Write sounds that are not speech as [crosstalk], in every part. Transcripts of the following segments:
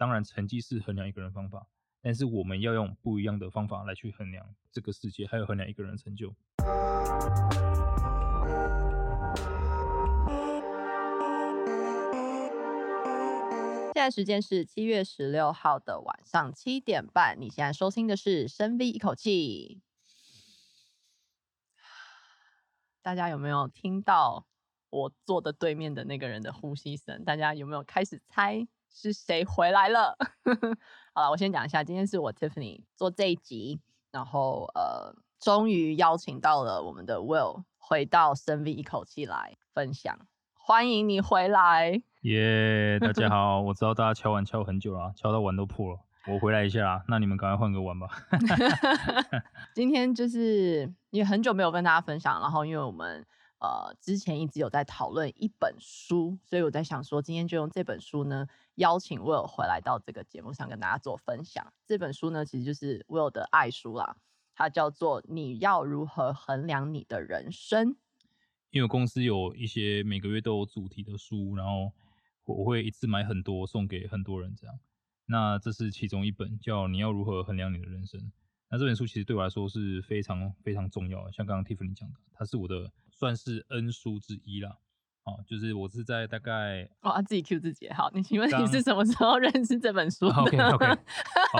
当然成绩是衡量一个人方法，但是我们要用不一样的方法来去衡量这个世界，还有衡量一个人成就。现在时间是七月十六号的晚上七点半。你现在收听的是深 V 一口气。大家有没有听到我坐的对面的那个人的呼吸声？大家有没有开始猜是谁回来了？[laughs] 好了，我先讲一下，今天是我 Tiffany 做这一集，然后呃，终于邀请到了我们的 Will 回到深 V 一口气来分享。欢迎你回来。耶，yeah, 大家 [laughs] 好！我知道大家敲碗敲很久了，敲到碗都破了。我回来一下啦，那你们赶快换个碗吧。[laughs] 今天就是也很久没有跟大家分享，然后因为我们呃之前一直有在讨论一本书，所以我在想说，今天就用这本书呢，邀请 Will 回来到这个节目上跟大家做分享。这本书呢，其实就是 Will 的爱书啦，它叫做《你要如何衡量你的人生》。因为公司有一些每个月都有主题的书，然后。我会一次买很多送给很多人，这样。那这是其中一本，叫《你要如何衡量你的人生》。那这本书其实对我来说是非常非常重要的，像刚刚 Tiffany 讲的，它是我的算是恩书之一啦。哦，就是我是在大概哦，自己 Q 自己。好，你请问你是什么时候 [laughs] 认识这本书的？OK OK。[laughs] 好，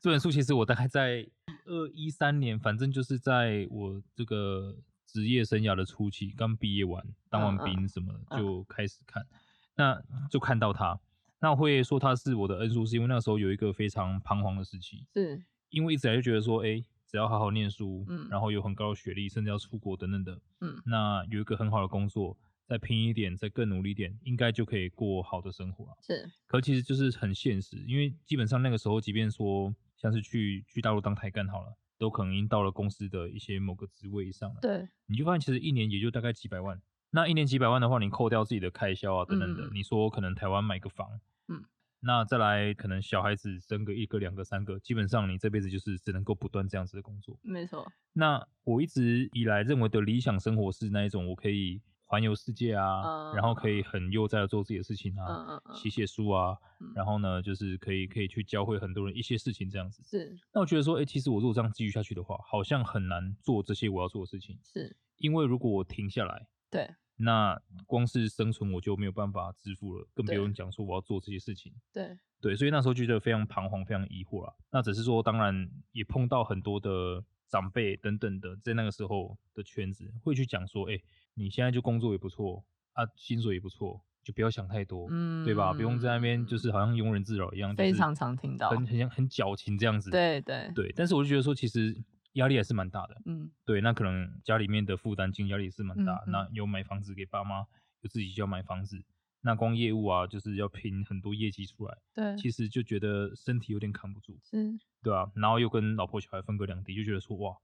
这本书其实我大概在二一三年，反正就是在我这个职业生涯的初期，刚毕业完，当完兵什么就开始看。那就看到它，那我会说它是我的恩书，是因为那时候有一个非常彷徨的时期，是因为一直来就觉得说，哎、欸，只要好好念书，嗯，然后有很高的学历，甚至要出国等等的，嗯，那有一个很好的工作，再拼一点，再更努力一点，应该就可以过好的生活了。是，可其实就是很现实，因为基本上那个时候，即便说像是去去大陆当台干好了，都可能已经到了公司的一些某个职位以上了，对，你就发现其实一年也就大概几百万。那一年几百万的话，你扣掉自己的开销啊等等的，嗯、你说可能台湾买个房，嗯，那再来可能小孩子生个一个、两个、三个，基本上你这辈子就是只能够不断这样子的工作。没错。那我一直以来认为的理想生活是那一种，我可以环游世界啊，嗯、然后可以很悠哉的做自己的事情啊，写写书啊，嗯、然后呢，就是可以可以去教会很多人一些事情这样子。是。那我觉得说，哎、欸，其实我如果这样继续下去的话，好像很难做这些我要做的事情。是。因为如果我停下来，对。那光是生存我就没有办法支付了，更不用讲说我要做这些事情。对对，所以那时候觉得非常彷徨，非常疑惑啦。那只是说，当然也碰到很多的长辈等等的，在那个时候的圈子会去讲说，哎、欸，你现在就工作也不错啊，薪水也不错，就不要想太多，嗯，对吧？不用在那边就是好像庸人自扰一样，非常常听到，很很像很矫情这样子。对对对，但是我就觉得说，其实。压力还是蛮大的，嗯，对，那可能家里面的负担经济压力也是蛮大。那有买房子给爸妈，有自己就要买房子，那光业务啊，就是要拼很多业绩出来。对，其实就觉得身体有点扛不住，是，对啊，然后又跟老婆小孩分隔两地，就觉得说哇，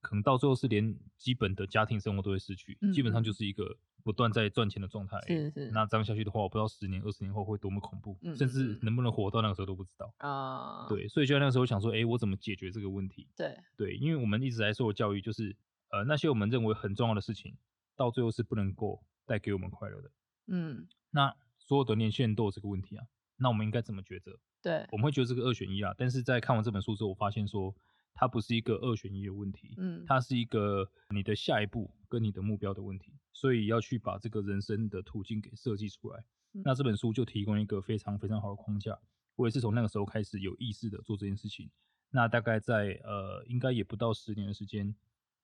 可能到最后是连基本的家庭生活都会失去，嗯、基本上就是一个。不断在赚钱的状态，是是。那这样下去的话，我不知道十年、二十年后会多么恐怖，嗯、甚至能不能活到那个时候都不知道啊。嗯、对，所以就在那个时候想说，哎、欸，我怎么解决这个问题？对对，因为我们一直在受的教育就是，呃，那些我们认为很重要的事情，到最后是不能够带给我们快乐的。嗯，那所有的年轻人都有这个问题啊，那我们应该怎么抉择？对，我们会觉得这个二选一啊，但是在看完这本书之后，我发现说。它不是一个二选一的问题，嗯，它是一个你的下一步跟你的目标的问题，所以要去把这个人生的途径给设计出来。嗯、那这本书就提供一个非常非常好的框架。我也是从那个时候开始有意识的做这件事情。那大概在呃，应该也不到十年的时间，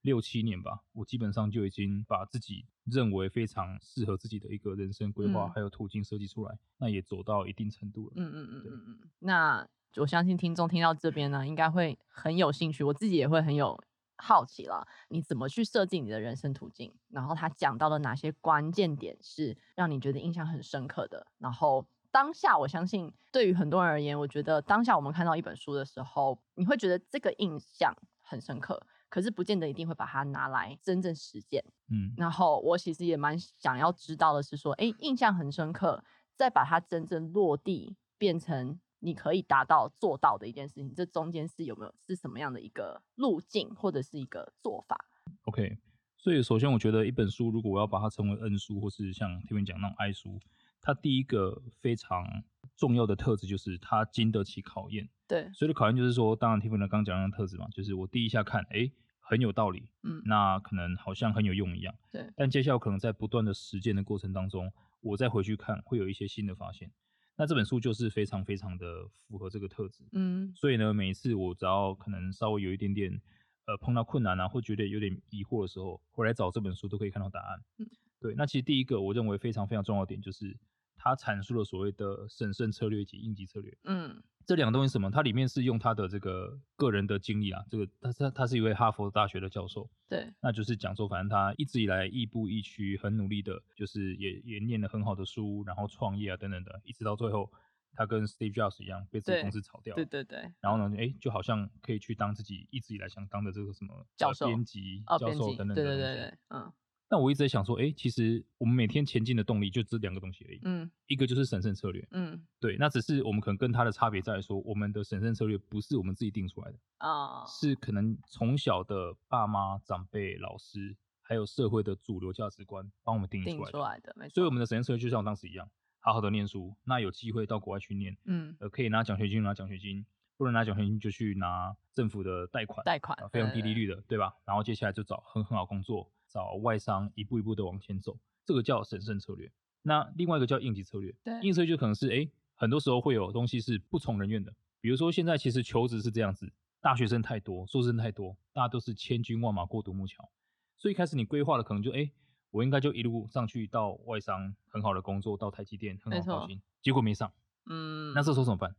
六七年吧，我基本上就已经把自己认为非常适合自己的一个人生规划还有途径设计出来，嗯、那也走到一定程度了。嗯嗯嗯嗯嗯，那。我相信听众听到这边呢，应该会很有兴趣，我自己也会很有好奇了。你怎么去设计你的人生途径？然后他讲到了哪些关键点是让你觉得印象很深刻的？然后当下，我相信对于很多人而言，我觉得当下我们看到一本书的时候，你会觉得这个印象很深刻，可是不见得一定会把它拿来真正实践。嗯，然后我其实也蛮想要知道的是说，诶，印象很深刻，再把它真正落地变成。你可以达到做到的一件事情，这中间是有没有是什么样的一个路径或者是一个做法？OK，所以首先我觉得一本书如果我要把它称为恩书，或是像前面讲那种爱书，它第一个非常重要的特质就是它经得起考验。对，所以的考验就是说，当然 Tiffany 刚讲的特质嘛，就是我第一下看，哎、欸，很有道理，嗯，那可能好像很有用一样。对，但接下来可能在不断的实践的过程当中，我再回去看，会有一些新的发现。那这本书就是非常非常的符合这个特质。嗯，所以呢，每一次我只要可能稍微有一点点呃碰到困难啊，或觉得有点疑惑的时候，回来找这本书都可以看到答案。嗯，对。那其实第一个我认为非常非常重要的点就是。他阐述了所谓的审慎策略及应急策略。嗯，这两个东西是什么？它里面是用他的这个个人的经历啊，这个他他他是一位哈佛大学的教授。对，那就是讲说，反正他一直以来亦步亦趋，很努力的，就是也也念了很好的书，然后创业啊等等的，一直到最后，他跟 Steve Jobs 一样被自己公司炒掉。对对对。然后呢，哎，就好像可以去当自己一直以来想当的这个什么教授、编辑、教授等等的。对对对对，嗯。那我一直在想说，哎、欸，其实我们每天前进的动力就这两个东西而已。嗯，一个就是审慎策略。嗯，对，那只是我们可能跟他的差别在于说，我们的审慎策略不是我们自己定出来的啊，是可能从小的爸妈、长辈、老师，还有社会的主流价值观帮我们定义出来的。没错。所以我们的审慎策略就像我当时一样，好好的念书，那有机会到国外去念，嗯，呃，可以拿奖学金拿奖学金，不能拿奖学金就去拿政府的贷款，贷款，非常低利率的，对吧？然后接下来就找很很好工作。找外商一步一步的往前走，这个叫审慎策略。那另外一个叫应急策略。对，应急策略就可能是，哎、欸，很多时候会有东西是不从人愿的。比如说现在其实求职是这样子，大学生太多，硕士生太多，大家都是千军万马过独木桥。所以一开始你规划的可能就，哎、欸，我应该就一路上去到外商很好的工作，到台积电很好高薪，结果没上。嗯，那这时候怎么办？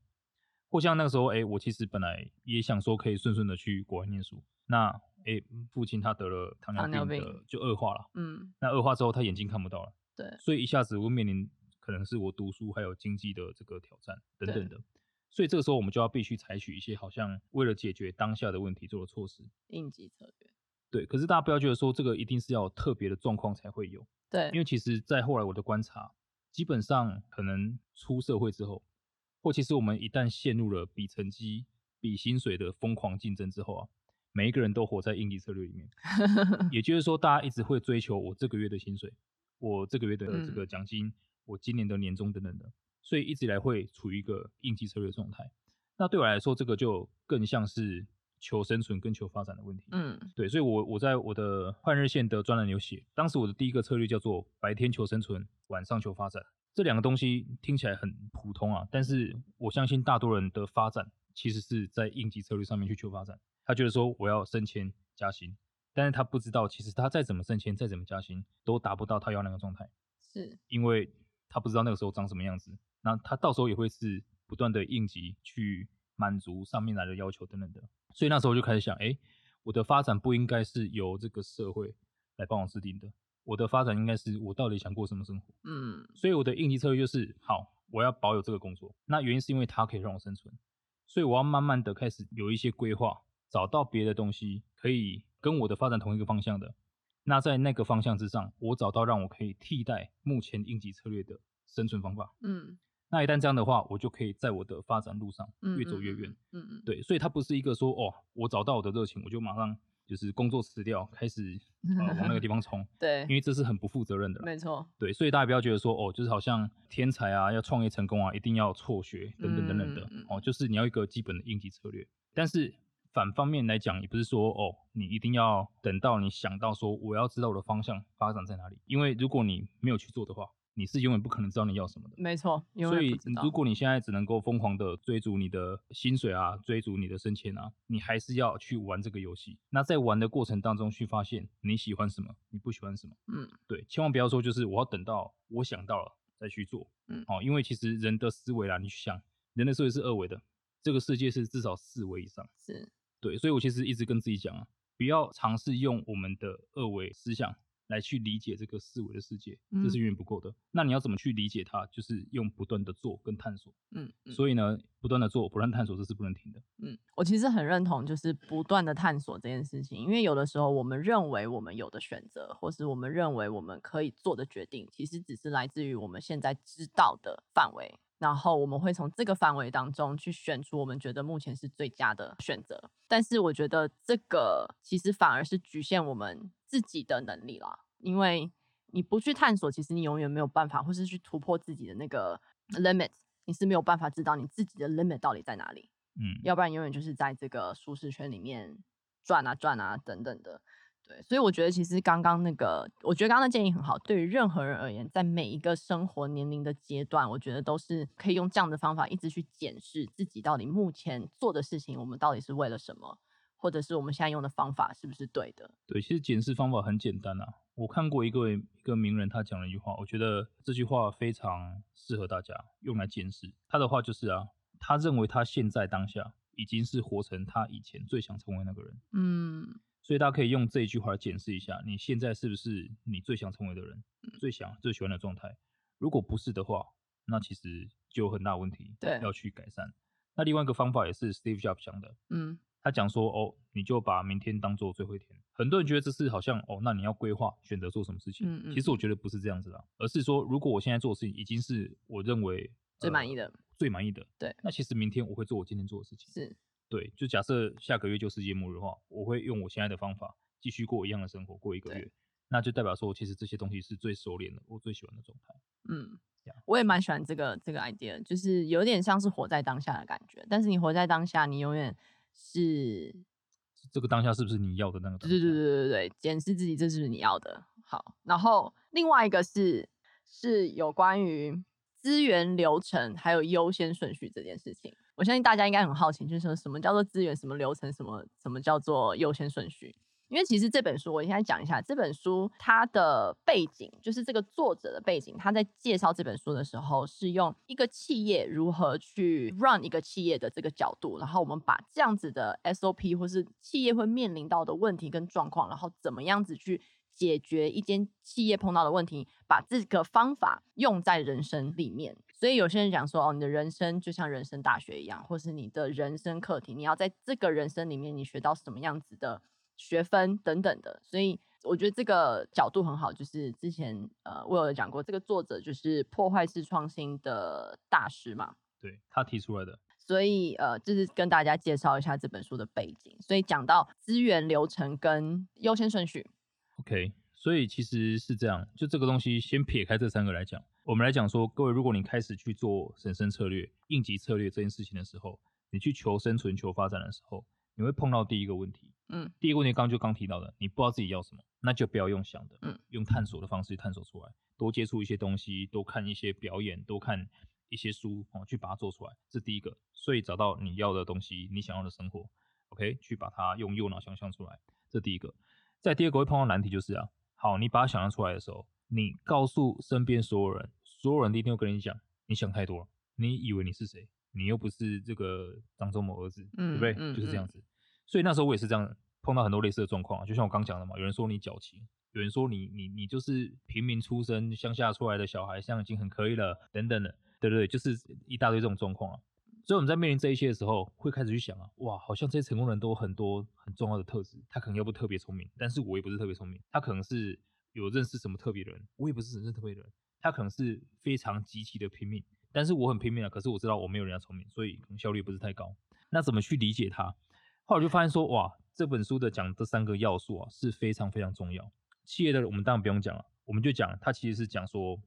或像那个时候，哎、欸，我其实本来也想说可以顺顺的去国外念书，那。哎、欸，父亲他得了糖尿病的，就恶化了。嗯，那恶化之后，他眼睛看不到了。对，所以一下子我面临可能是我读书还有经济的这个挑战等等的。所以这个时候我们就要必须采取一些好像为了解决当下的问题做的措施，应急策略。对，可是大家不要觉得说这个一定是要特别的状况才会有。对，因为其实在后来我的观察，基本上可能出社会之后，或其实我们一旦陷入了比成绩、比薪水的疯狂竞争之后啊。每一个人都活在应急策略里面，也 [laughs] 就是说，大家一直会追求我这个月的薪水，我这个月的这个奖金，嗯、我今年的年终等等的，所以一直以来会处于一个应急策略状态。那对我来说，这个就更像是求生存跟求发展的问题。嗯，对，所以我我在我的换日线的专栏有写，当时我的第一个策略叫做白天求生存，晚上求发展。这两个东西听起来很普通啊，但是我相信大多人的发展其实是在应急策略上面去求发展。他觉得说我要升迁加薪，但是他不知道，其实他再怎么升迁，再怎么加薪，都达不到他要那个状态，是因为他不知道那个时候长什么样子。那他到时候也会是不断的应急去满足上面来的要求等等的。所以那时候我就开始想，哎，我的发展不应该是由这个社会来帮我制定的，我的发展应该是我到底想过什么生活。嗯，所以我的应急策略就是，好，我要保有这个工作。那原因是因为它可以让我生存，所以我要慢慢的开始有一些规划。找到别的东西可以跟我的发展同一个方向的，那在那个方向之上，我找到让我可以替代目前应急策略的生存方法。嗯，那一旦这样的话，我就可以在我的发展路上越走越远。嗯嗯，嗯，对，所以它不是一个说哦，我找到我的热情，我就马上就是工作辞掉，开始呃往那个地方冲。[laughs] 对，因为这是很不负责任的。没错。对，所以大家不要觉得说哦，就是好像天才啊，要创业成功啊，一定要辍学等等等等的。哦，就是你要一个基本的应急策略，但是。反方面来讲，也不是说哦，你一定要等到你想到说我要知道我的方向发展在哪里，因为如果你没有去做的话，你是永远不可能知道你要什么的。没错，所以如果你现在只能够疯狂的追逐你的薪水啊，追逐你的升迁啊，你还是要去玩这个游戏。那在玩的过程当中去发现你喜欢什么，你不喜欢什么。嗯，对，千万不要说就是我要等到我想到了再去做。嗯，哦，因为其实人的思维啦，你去想，人的思维是二维的，这个世界是至少四维以上。是。对，所以我其实一直跟自己讲啊，不要尝试用我们的二维思想来去理解这个四维的世界，这是远远不够的。嗯。那你要怎么去理解它？就是用不断的做跟探索。嗯，嗯，所以呢，不断的做，不断探索，这是不能停的。嗯，我其实很认同，就是不断的探索这件事情，因为有的时候我们认为我们有的选择，或是我们认为我们可以做的决定，其实只是来自于我们现在知道的范围。然后我们会从这个范围当中去选出我们觉得目前是最佳的选择，但是我觉得这个其实反而是局限我们自己的能力啦，因为你不去探索，其实你永远没有办法，或是去突破自己的那个 limit，你是没有办法知道你自己的 limit 到底在哪里。嗯，要不然永远就是在这个舒适圈里面转啊转啊等等的。对，所以我觉得其实刚刚那个，我觉得刚刚的建议很好。对于任何人而言，在每一个生活年龄的阶段，我觉得都是可以用这样的方法一直去检视自己到底目前做的事情，我们到底是为了什么，或者是我们现在用的方法是不是对的。对，其实检视方法很简单啊。我看过一个一个名人，他讲了一句话，我觉得这句话非常适合大家用来检视。他的话就是啊，他认为他现在当下已经是活成他以前最想成为那个人。嗯。所以大家可以用这一句话来检视一下，你现在是不是你最想成为的人，最想、最喜欢的状态？如果不是的话，那其实就有很大问题，对，要去改善。那另外一个方法也是 Steve Jobs 讲的，嗯，他讲说，哦，你就把明天当做最后一天。很多人觉得这是好像，哦，那你要规划选择做什么事情。嗯嗯。其实我觉得不是这样子啦，而是说，如果我现在做的事情已经是我认为最满意的，最满意的，对，那其实明天我会做我今天做的事情。是。对，就假设下个月就世界末日的话，我会用我现在的方法继续过一样的生活，过一个月，那就代表说，其实这些东西是最熟练的，我最喜欢的状态。嗯，我也蛮喜欢这个这个 idea，就是有点像是活在当下的感觉。但是你活在当下，你永远是这个当下是不是你要的那个？对对对对对对，检视自己这是不是你要的。好，然后另外一个是是有关于资源流程还有优先顺序这件事情。我相信大家应该很好奇，就是说什么叫做资源，什么流程，什么什么叫做优先顺序？因为其实这本书，我现在讲一下这本书它的背景，就是这个作者的背景。他在介绍这本书的时候，是用一个企业如何去 run 一个企业的这个角度，然后我们把这样子的 SOP 或是企业会面临到的问题跟状况，然后怎么样子去解决一间企业碰到的问题，把这个方法用在人生里面。所以有些人讲说，哦，你的人生就像人生大学一样，或是你的人生课题，你要在这个人生里面，你学到什么样子的学分等等的。所以我觉得这个角度很好，就是之前呃我有讲过，这个作者就是破坏式创新的大师嘛，对，他提出来的。所以呃，就是跟大家介绍一下这本书的背景。所以讲到资源流程跟优先顺序。OK，所以其实是这样，就这个东西先撇开这三个来讲。我们来讲说，各位，如果你开始去做审慎策略、应急策略这件事情的时候，你去求生存、求发展的时候，你会碰到第一个问题。嗯，第一个问题刚就刚提到的，你不知道自己要什么，那就不要用想的，嗯，用探索的方式去探索出来，多接触一些东西，多看一些表演，多看一些书哦，去把它做出来。这第一个，所以找到你要的东西，你想要的生活，OK，去把它用右脑想象出来。这第一个。再第二个会碰到难题就是啊，好，你把它想象出来的时候。你告诉身边所有人，所有人一定会跟你讲，你想太多了。你以为你是谁？你又不是这个张忠谋儿子，嗯、对不对？嗯、就是这样子。所以那时候我也是这样碰到很多类似的状况啊，就像我刚讲的嘛，有人说你矫情，有人说你你你就是平民出身、乡下出来的小孩，这样已经很可以了，等等的，对对对，就是一大堆这种状况啊。所以我们在面临这一些的时候，会开始去想啊，哇，好像这些成功人都有很多很重要的特质，他可能要不特别聪明，但是我也不是特别聪明，他可能是。有认识什么特别的人，我也不是认识特别的人。他可能是非常极其的拼命，但是我很拼命啊。可是我知道我没有人家聪明，所以可能效率不是太高。那怎么去理解他？后来就发现说，哇，这本书的讲这三个要素啊是非常非常重要。企业的我们当然不用讲了，我们就讲它其实是讲说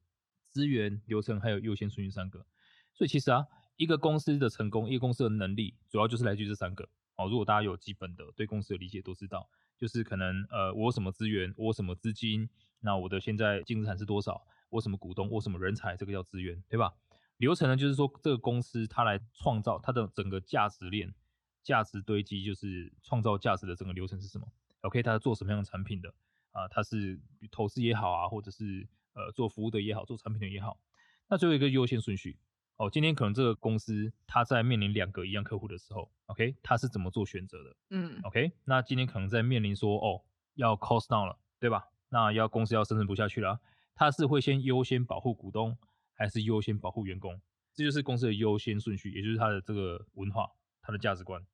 资源、流程还有优先顺序三个。所以其实啊，一个公司的成功，一个公司的能力，主要就是来自于这三个。哦，如果大家有基本的对公司的理解，都知道。就是可能呃，我有什么资源，我有什么资金，那我的现在净资产是多少？我什么股东，我什么人才，这个叫资源，对吧？流程呢，就是说这个公司它来创造它的整个价值链、价值堆积，就是创造价值的整个流程是什么？OK，它做什么样的产品的啊？它是投资也好啊，或者是呃做服务的也好，做产品的也好。那最后一个优先顺序。哦，今天可能这个公司它在面临两个一样客户的时候，OK，它是怎么做选择的？嗯，OK，那今天可能在面临说，哦，要 cost down 了，对吧？那要公司要生存不下去了，它是会先优先保护股东，还是优先保护员工？这就是公司的优先顺序，也就是它的这个文化，它的价值观。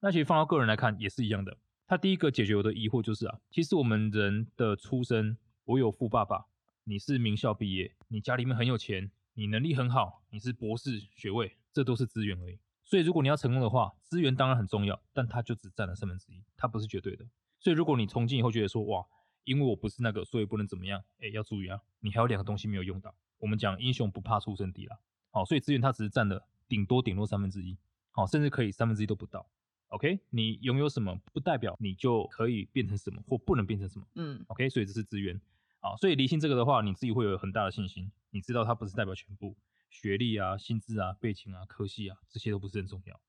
那其实放到个人来看也是一样的。他第一个解决我的疑惑就是啊，其实我们人的出生，我有富爸爸，你是名校毕业，你家里面很有钱。你能力很好，你是博士学位，这都是资源而已。所以如果你要成功的话，资源当然很重要，但它就只占了三分之一，它不是绝对的。所以如果你从今以后觉得说，哇，因为我不是那个，所以不能怎么样，哎，要注意啊，你还有两个东西没有用到。我们讲英雄不怕出身低啦，好，所以资源它只是占了顶多顶多三分之一，好，甚至可以三分之一都不到。OK，你拥有什么不代表你就可以变成什么或不能变成什么。嗯，OK，所以这是资源。好，所以厘清这个的话，你自己会有很大的信心。你知道它不是代表全部，学历啊、薪资啊、背景啊、科系啊，这些都不是很重要。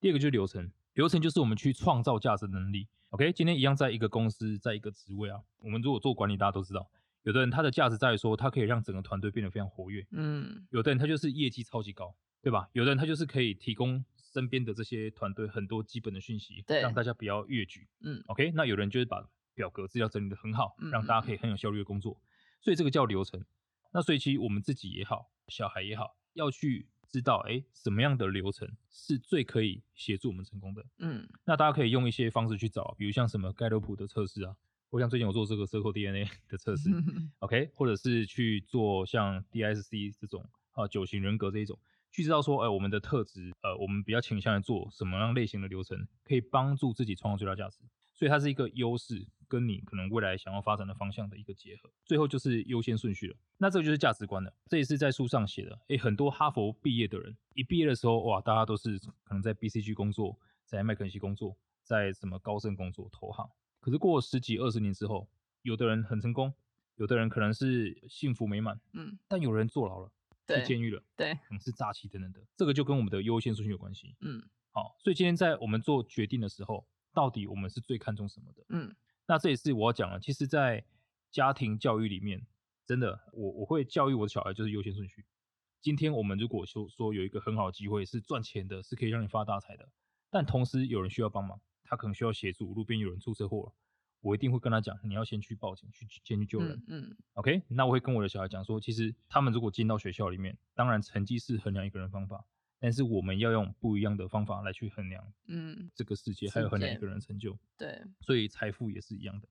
第二个就是流程，流程就是我们去创造价值的能力。OK，今天一样在一个公司，在一个职位啊，我们如果做管理，大家都知道，有的人他的价值在于说，他可以让整个团队变得非常活跃。嗯，有的人他就是业绩超级高，对吧？有的人他就是可以提供身边的这些团队很多基本的讯息，对，让大家不要越矩。嗯，OK，那有人就是把表格资料整理得很好，让大家可以很有效率的工作，所以这个叫流程。那所以其实我们自己也好，小孩也好，要去。知道哎，什么样的流程是最可以协助我们成功的？嗯，那大家可以用一些方式去找，比如像什么盖洛普的测试啊，我像最近我做这个 Circle DNA [laughs] 的测试，[laughs] OK，或者是去做像 DISC 这种啊九型人格这一种，去知道说，哎，我们的特质，呃，我们比较倾向于做什么样类型的流程，可以帮助自己创造最大价值。所以它是一个优势，跟你可能未来想要发展的方向的一个结合。最后就是优先顺序了，那这个就是价值观了。这也是在书上写的。诶，很多哈佛毕业的人一毕业的时候，哇，大家都是可能在 BCG 工作，在麦肯锡工作，在什么高盛工作，投行。可是过十几二十年之后，有的人很成功，有的人可能是幸福美满，嗯，但有人坐牢了，去监狱了，对，可能是诈欺等等的。这个就跟我们的优先顺序有关系，嗯，好，所以今天在我们做决定的时候。到底我们是最看重什么的？嗯，那这也是我要讲的。其实，在家庭教育里面，真的，我我会教育我的小孩就是优先顺序。今天我们如果说说有一个很好的机会是赚钱的，是可以让你发大财的，但同时有人需要帮忙，他可能需要协助，路边有人出车祸了，我一定会跟他讲，你要先去报警，去先去救人。嗯，嗯，OK，那我会跟我的小孩讲说，其实他们如果进到学校里面，当然成绩是衡量一个人方法。但是我们要用不一样的方法来去衡量，嗯，这个世界还有衡量一个人成就，对，所以财富也是一样的。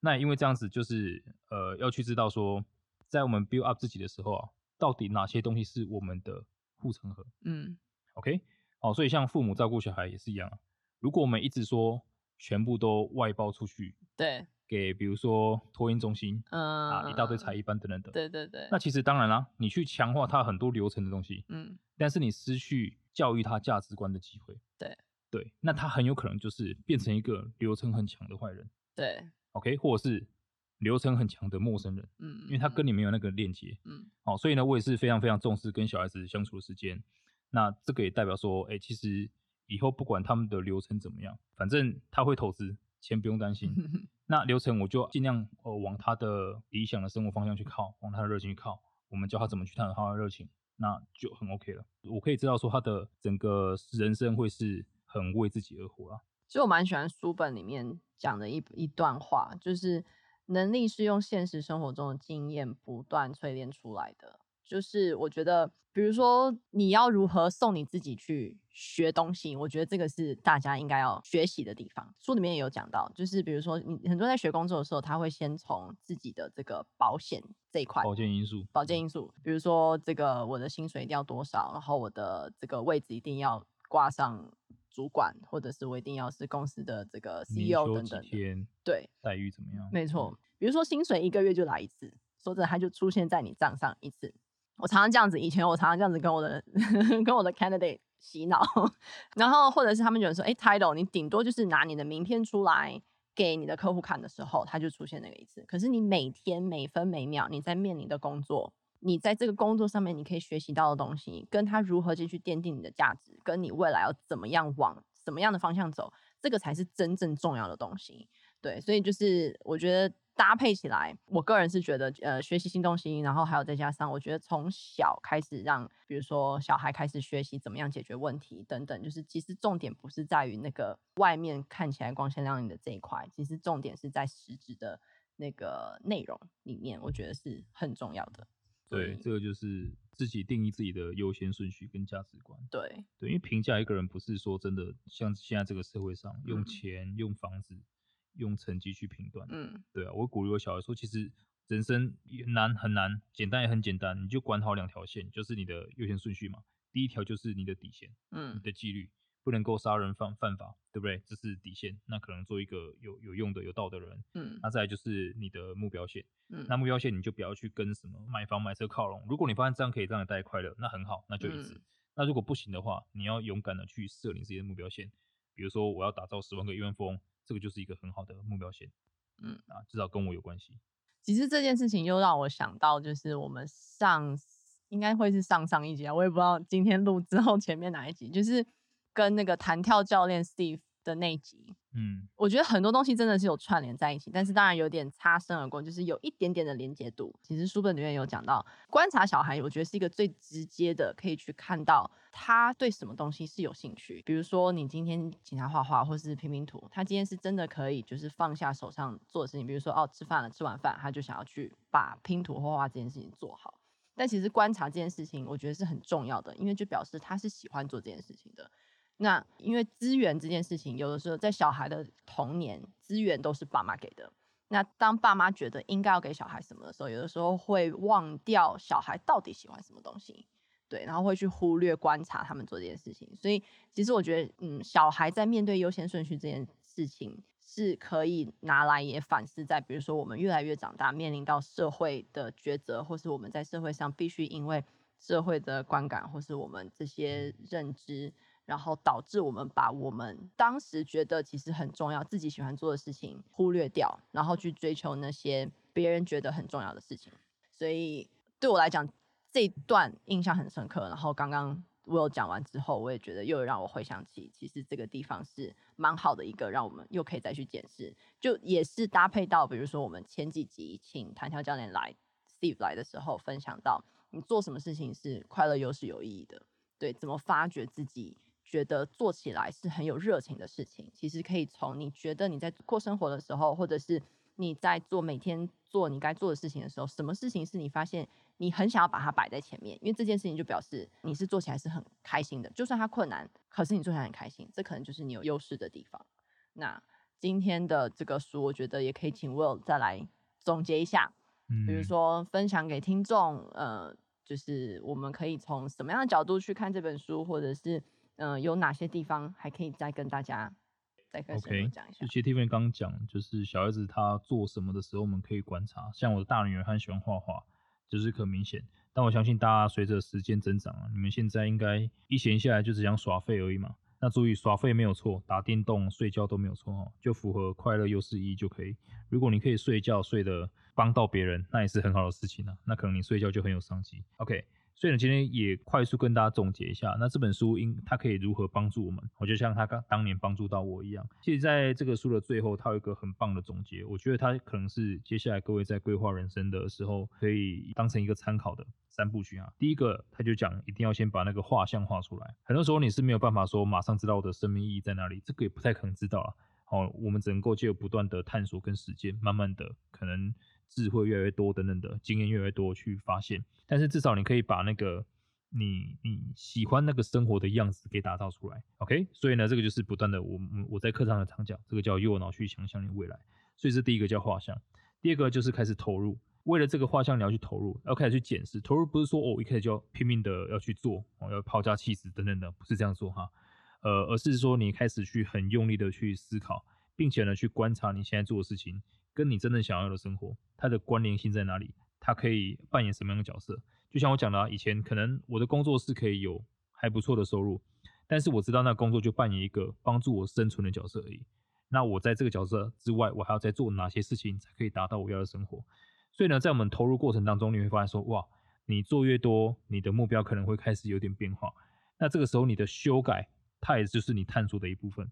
那因为这样子，就是呃，要去知道说，在我们 build up 自己的时候啊，到底哪些东西是我们的护城河，嗯，OK，好，所以像父母照顾小孩也是一样，如果我们一直说全部都外包出去，对。给比如说托婴中心，嗯啊，一大堆才艺班等等等，对对对。那其实当然啦，你去强化他很多流程的东西，嗯，但是你失去教育他价值观的机会，对对。那他很有可能就是变成一个流程很强的坏人，对，OK，或者是流程很强的陌生人，嗯，因为他跟你没有那个链接，嗯，好，所以呢，我也是非常非常重视跟小孩子相处的时间。那这个也代表说，哎，其实以后不管他们的流程怎么样，反正他会投资。钱不用担心，[laughs] 那流程我就尽量呃往他的理想的生活方向去靠，往他的热情去靠。我们教他怎么去探讨他的热情，那就很 OK 了。我可以知道说他的整个人生会是很为自己而活啊。其实我蛮喜欢书本里面讲的一一段话，就是能力是用现实生活中的经验不断淬炼出来的。就是我觉得，比如说你要如何送你自己去学东西，我觉得这个是大家应该要学习的地方。书里面也有讲到，就是比如说你很多人在学工作的时候，他会先从自己的这个保险这一块，保健因素，保健因素，比如说这个我的薪水一定要多少，然后我的这个位置一定要挂上主管，或者是我一定要是公司的这个 CEO 等等，对，待遇怎么样？没错，比如说薪水一个月就来一次，说着他就出现在你账上一次。我常常这样子，以前我常常这样子跟我的 [laughs] 跟我的 candidate 洗脑，[laughs] 然后或者是他们觉得说，哎，title 你顶多就是拿你的名片出来给你的客户看的时候，他就出现那个一次。可是你每天每分每秒你在面临的工作，你在这个工作上面你可以学习到的东西，跟他如何继续奠定你的价值，跟你未来要怎么样往什么样的方向走，这个才是真正重要的东西。对，所以就是我觉得。搭配起来，我个人是觉得，呃，学习新东西，然后还有再加上，我觉得从小开始让，比如说小孩开始学习怎么样解决问题等等，就是其实重点不是在于那个外面看起来光鲜亮丽的这一块，其实重点是在实质的那个内容里面，我觉得是很重要的。对，这个就是自己定义自己的优先顺序跟价值观。对，对，因为评价一个人不是说真的像现在这个社会上用钱、嗯、用房子。用成绩去评断，嗯，对啊，我鼓励我小孩说，其实人生也难很难，简单也很简单，你就管好两条线，就是你的优先顺序嘛。第一条就是你的底线，嗯，你的纪律，不能够杀人犯犯法，对不对？这是底线。那可能做一个有有用的、有道德的人。嗯，那再来就是你的目标线。嗯，那目标线你就不要去跟什么买房买车靠拢。如果你发现这样可以让你带来快乐，那很好，那就一直。嗯、那如果不行的话，你要勇敢的去设定自己的目标线。比如说，我要打造十万个亿万富翁，这个就是一个很好的目标线。嗯，啊，至少跟我有关系。其实这件事情又让我想到，就是我们上应该会是上上一集啊，我也不知道今天录之后前面哪一集，就是。跟那个弹跳教练 Steve 的那集，嗯，我觉得很多东西真的是有串联在一起，但是当然有点擦身而过，就是有一点点的连接度。其实书本里面有讲到，观察小孩，我觉得是一个最直接的，可以去看到他对什么东西是有兴趣。比如说，你今天请他画画或是拼拼图，他今天是真的可以就是放下手上做的事情，比如说哦，吃饭了，吃完饭他就想要去把拼图画画这件事情做好。但其实观察这件事情，我觉得是很重要的，因为就表示他是喜欢做这件事情的。那因为资源这件事情，有的时候在小孩的童年，资源都是爸妈给的。那当爸妈觉得应该要给小孩什么的时候，有的时候会忘掉小孩到底喜欢什么东西，对，然后会去忽略观察他们做这件事情。所以其实我觉得，嗯，小孩在面对优先顺序这件事情，是可以拿来也反思在，比如说我们越来越长大，面临到社会的抉择，或是我们在社会上必须因为社会的观感，或是我们这些认知。然后导致我们把我们当时觉得其实很重要、自己喜欢做的事情忽略掉，然后去追求那些别人觉得很重要的事情。所以对我来讲，这段印象很深刻。然后刚刚我有讲完之后，我也觉得又让我回想起，其实这个地方是蛮好的一个，让我们又可以再去检视。就也是搭配到，比如说我们前几集请弹跳教练来 Steve 来的时候，分享到你做什么事情是快乐又是有意义的，对，怎么发掘自己。觉得做起来是很有热情的事情，其实可以从你觉得你在过生活的时候，或者是你在做每天做你该做的事情的时候，什么事情是你发现你很想要把它摆在前面，因为这件事情就表示你是做起来是很开心的，就算它困难，可是你做起来很开心，这可能就是你有优势的地方。那今天的这个书，我觉得也可以请 Will 再来总结一下，嗯，比如说分享给听众，呃，就是我们可以从什么样的角度去看这本书，或者是。嗯、呃，有哪些地方还可以再跟大家再开始讲一下？OK，其实 Tiffany 刚讲，就是小孩子他做什么的时候，我们可以观察。像我的大女儿，她很喜欢画画，就是很明显。但我相信大家随着时间增长啊，你们现在应该一闲下来就只想耍废而已嘛。那注意耍废没有错，打电动、睡觉都没有错哦，就符合快乐优势一就可以。如果你可以睡觉睡得帮到别人，那也是很好的事情啊。那可能你睡觉就很有商机。OK。所以呢，今天也快速跟大家总结一下，那这本书应它可以如何帮助我们？我就像他刚当年帮助到我一样。其实在这个书的最后，它有一个很棒的总结，我觉得它可能是接下来各位在规划人生的时候可以当成一个参考的三部曲啊。第一个，他就讲一定要先把那个画像画出来。很多时候你是没有办法说马上知道我的生命意义在哪里，这个也不太可能知道啊。好，我们只能够借由不断的探索跟实践，慢慢的可能。智慧越来越多等等的经验越来越多去发现，但是至少你可以把那个你你喜欢那个生活的样子给打造出来，OK？所以呢，这个就是不断的，我我在课上的常讲，这个叫右脑去想象你未来。所以这第一个叫画像，第二个就是开始投入。为了这个画像，你要去投入，要开始去检视。投入不是说哦，一开始就要拼命的要去做，哦，要抛家弃子等等的，不是这样做哈。呃，而是说你开始去很用力的去思考，并且呢，去观察你现在做的事情。跟你真正想要的生活，它的关联性在哪里？它可以扮演什么样的角色？就像我讲的啊，以前可能我的工作是可以有还不错的收入，但是我知道那工作就扮演一个帮助我生存的角色而已。那我在这个角色之外，我还要再做哪些事情才可以达到我要的生活？所以呢，在我们投入过程当中，你会发现说，哇，你做越多，你的目标可能会开始有点变化。那这个时候你的修改，它也就是你探索的一部分。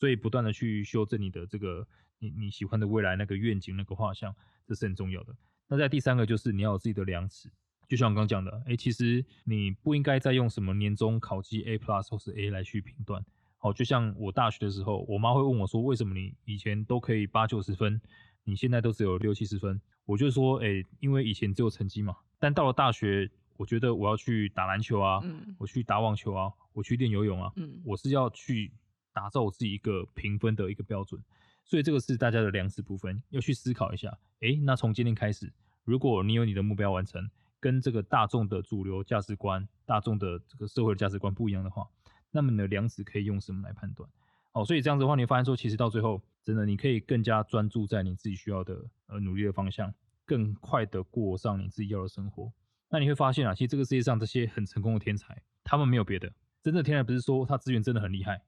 所以不断的去修正你的这个。你你喜欢的未来那个愿景那个画像，这是很重要的。那在第三个就是你要有自己的量尺，就像我刚刚讲的，哎、欸，其实你不应该再用什么年终考绩 A plus 或是 A 来去评断。好，就像我大学的时候，我妈会问我说，为什么你以前都可以八九十分，你现在都只有六七十分？我就说，哎、欸，因为以前只有成绩嘛。但到了大学，我觉得我要去打篮球啊，嗯、我去打网球啊，我去练游泳啊，嗯、我是要去打造我自己一个评分的一个标准。所以这个是大家的量尺部分，要去思考一下。诶，那从今天开始，如果你有你的目标完成，跟这个大众的主流价值观、大众的这个社会的价值观不一样的话，那么你的量子可以用什么来判断？哦，所以这样子的话，你发现说，其实到最后，真的你可以更加专注在你自己需要的呃努力的方向，更快的过上你自己要的生活。那你会发现啊，其实这个世界上这些很成功的天才，他们没有别的，真正的天才不是说他资源真的很厉害，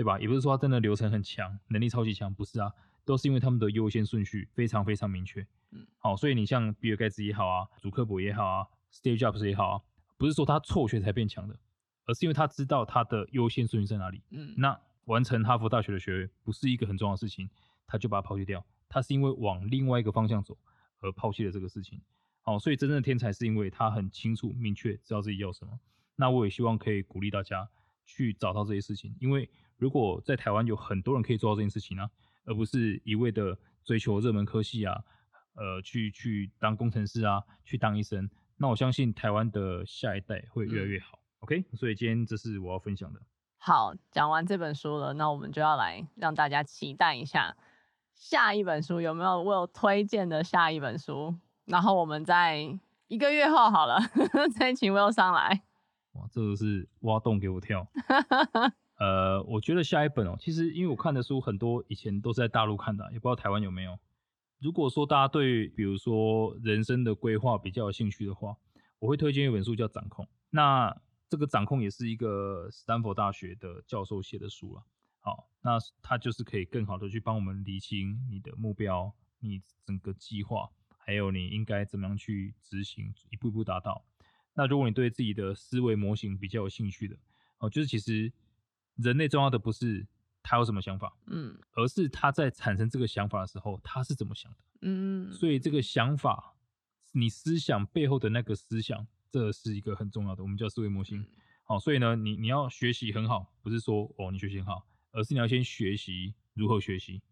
对吧？也不是说他真的流程很强，能力超级强，不是啊，都是因为他们的优先顺序非常非常明确。嗯，好，所以你像比尔盖茨也好啊，祖克伯也好啊，Steve Jobs 也好啊，不是说他辍学才变强的，而是因为他知道他的优先顺序在哪里。嗯，那。完成哈佛大学的学位不是一个很重要的事情，他就把它抛弃掉。他是因为往另外一个方向走而抛弃了这个事情。好，所以真正的天才是因为他很清楚、明确知道自己要什么。那我也希望可以鼓励大家去找到这些事情，因为如果在台湾有很多人可以做到这件事情呢、啊，而不是一味的追求热门科系啊，呃，去去当工程师啊，去当医生，那我相信台湾的下一代会越来越好。嗯、OK，所以今天这是我要分享的。好，讲完这本书了，那我们就要来让大家期待一下下一本书有没有我有推荐的下一本书，然后我们在一个月后好了，[laughs] 再请 Will 上来。哇，这个是挖洞给我跳。[laughs] 呃，我觉得下一本哦，其实因为我看的书很多，以前都是在大陆看的，也不知道台湾有没有。如果说大家对比如说人生的规划比较有兴趣的话，我会推荐一本书叫《掌控》。那这个掌控也是一个斯坦福大学的教授写的书了，好，那他就是可以更好的去帮我们理清你的目标、你整个计划，还有你应该怎么样去执行，一步一步达到。那如果你对自己的思维模型比较有兴趣的，哦，就是其实人类重要的不是他有什么想法，嗯，而是他在产生这个想法的时候，他是怎么想的，嗯，所以这个想法，你思想背后的那个思想。这是一个很重要的，我们叫思维模型。好，所以呢，你你要学习很好，不是说哦你学习很好，而是你要先学习如何学习。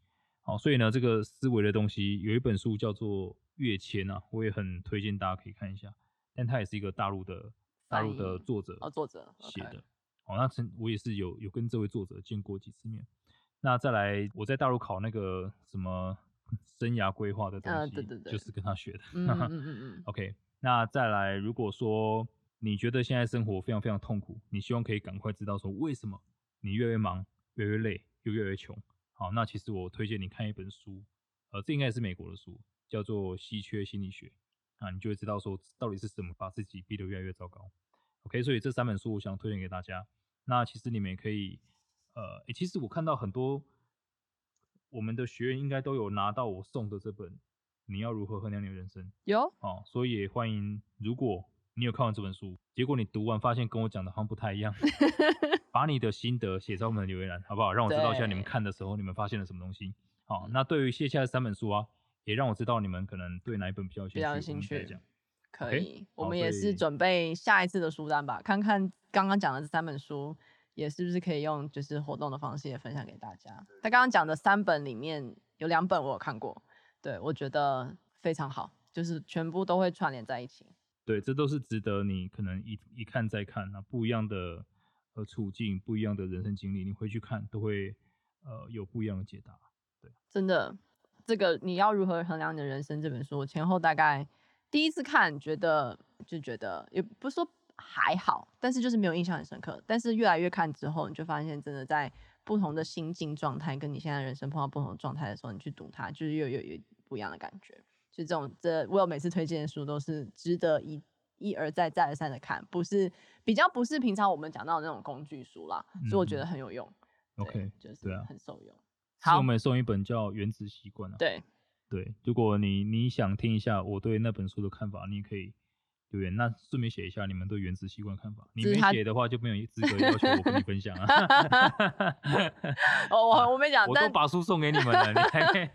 好，所以呢，这个思维的东西有一本书叫做《跃迁》啊，我也很推荐大家可以看一下。但它也是一个大陆的大陆的作者哦，作者写的。好，那曾我也是有有跟这位作者见过几次面。那再来，我在大陆考那个什么生涯规划的东西，对对对，就是跟他学的。嗯嗯嗯嗯。[laughs] OK。那再来，如果说你觉得现在生活非常非常痛苦，你希望可以赶快知道说为什么你越来越忙、越来越累又越来越穷。好，那其实我推荐你看一本书，呃，这应该也是美国的书，叫做《稀缺心理学》啊，你就会知道说到底是什么把自己逼得越来越糟糕。OK，所以这三本书我想推荐给大家。那其实你们也可以，呃，欸，其实我看到很多我们的学员应该都有拿到我送的这本。你要如何衡量你的人生？有哦，所以也欢迎，如果你有看完这本书，结果你读完发现跟我讲的好像不太一样，[laughs] 把你的心得写在我们的留言栏，好不好？让我知道一下你们看的时候，你们发现了什么东西。好，那对于接下来三本书啊，也让我知道你们可能对哪一本比较有兴趣。比较有兴趣，可以。Okay? 我们也是准备下一次的书单吧，看看刚刚讲的这三本书，也是不是可以用就是活动的方式也分享给大家。他刚刚讲的三本里面有两本我有看过。对，我觉得非常好，就是全部都会串联在一起。对，这都是值得你可能一一看再看啊，不一样的呃处境，不一样的人生经历，你回去看都会呃有不一样的解答。对，真的，这个你要如何衡量你的人生这本书，我前后大概第一次看觉得就觉得也不是说还好，但是就是没有印象很深刻。但是越来越看之后，你就发现真的在。不同的心境状态，跟你现在人生碰到不同的状态的时候，你去读它，就是又有有不一样的感觉。就这种，这我有每次推荐的书都是值得一一而再再而三的看，不是比较不是平常我们讲到的那种工具书啦，嗯、所以我觉得很有用。OK，就是很受用。好，我们送一本叫《原子习惯》啊。对对，如果你你想听一下我对那本书的看法，你可以。对，那顺便写一下你们对原子习惯看法。你没写的话，就没有资格要求我跟你分享啊。哦，我我没讲，我都把书送给你们了，你还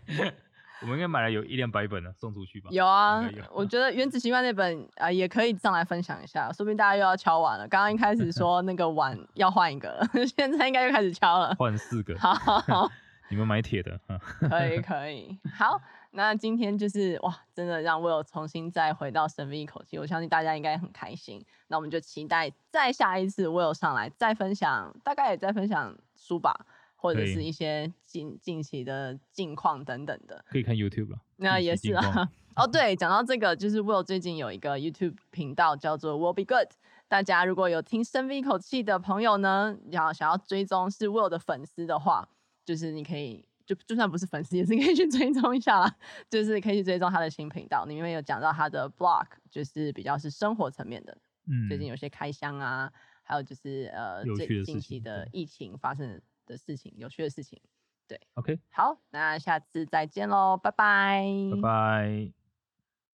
我们应该买了有一两百本了，送出去吧。有啊，有我觉得原子习惯那本啊、呃、也可以上来分享一下，说不定大家又要敲碗了。刚刚一开始说那个碗要换一个了，[laughs] 现在应该又开始敲了，换四个。好，好，好，你们买铁的。可以可以，[laughs] 好。那今天就是哇，真的让 Will 重新再回到深吸一口气，我相信大家应该很开心。那我们就期待再下一次 Will 上来再分享，大概也再分享书吧，或者是一些近近期的近况等等的。可以看 YouTube 了。那也是啊。[laughs] [laughs] 哦，对，讲到这个，就是 Will 最近有一个 YouTube 频道叫做 Will Be Good。大家如果有听深 V 一口气的朋友呢，要想要追踪是 Will 的粉丝的话，就是你可以就就算不是粉丝，也是可以去追踪一下啦。就是可以去追踪他的新频道，里面有讲到他的 blog，就是比较是生活层面的。嗯，最近有些开箱啊，还有就是呃，最近期的疫情发生的事情，有趣的事情。对，OK，好，那下次再见喽，拜拜，拜拜。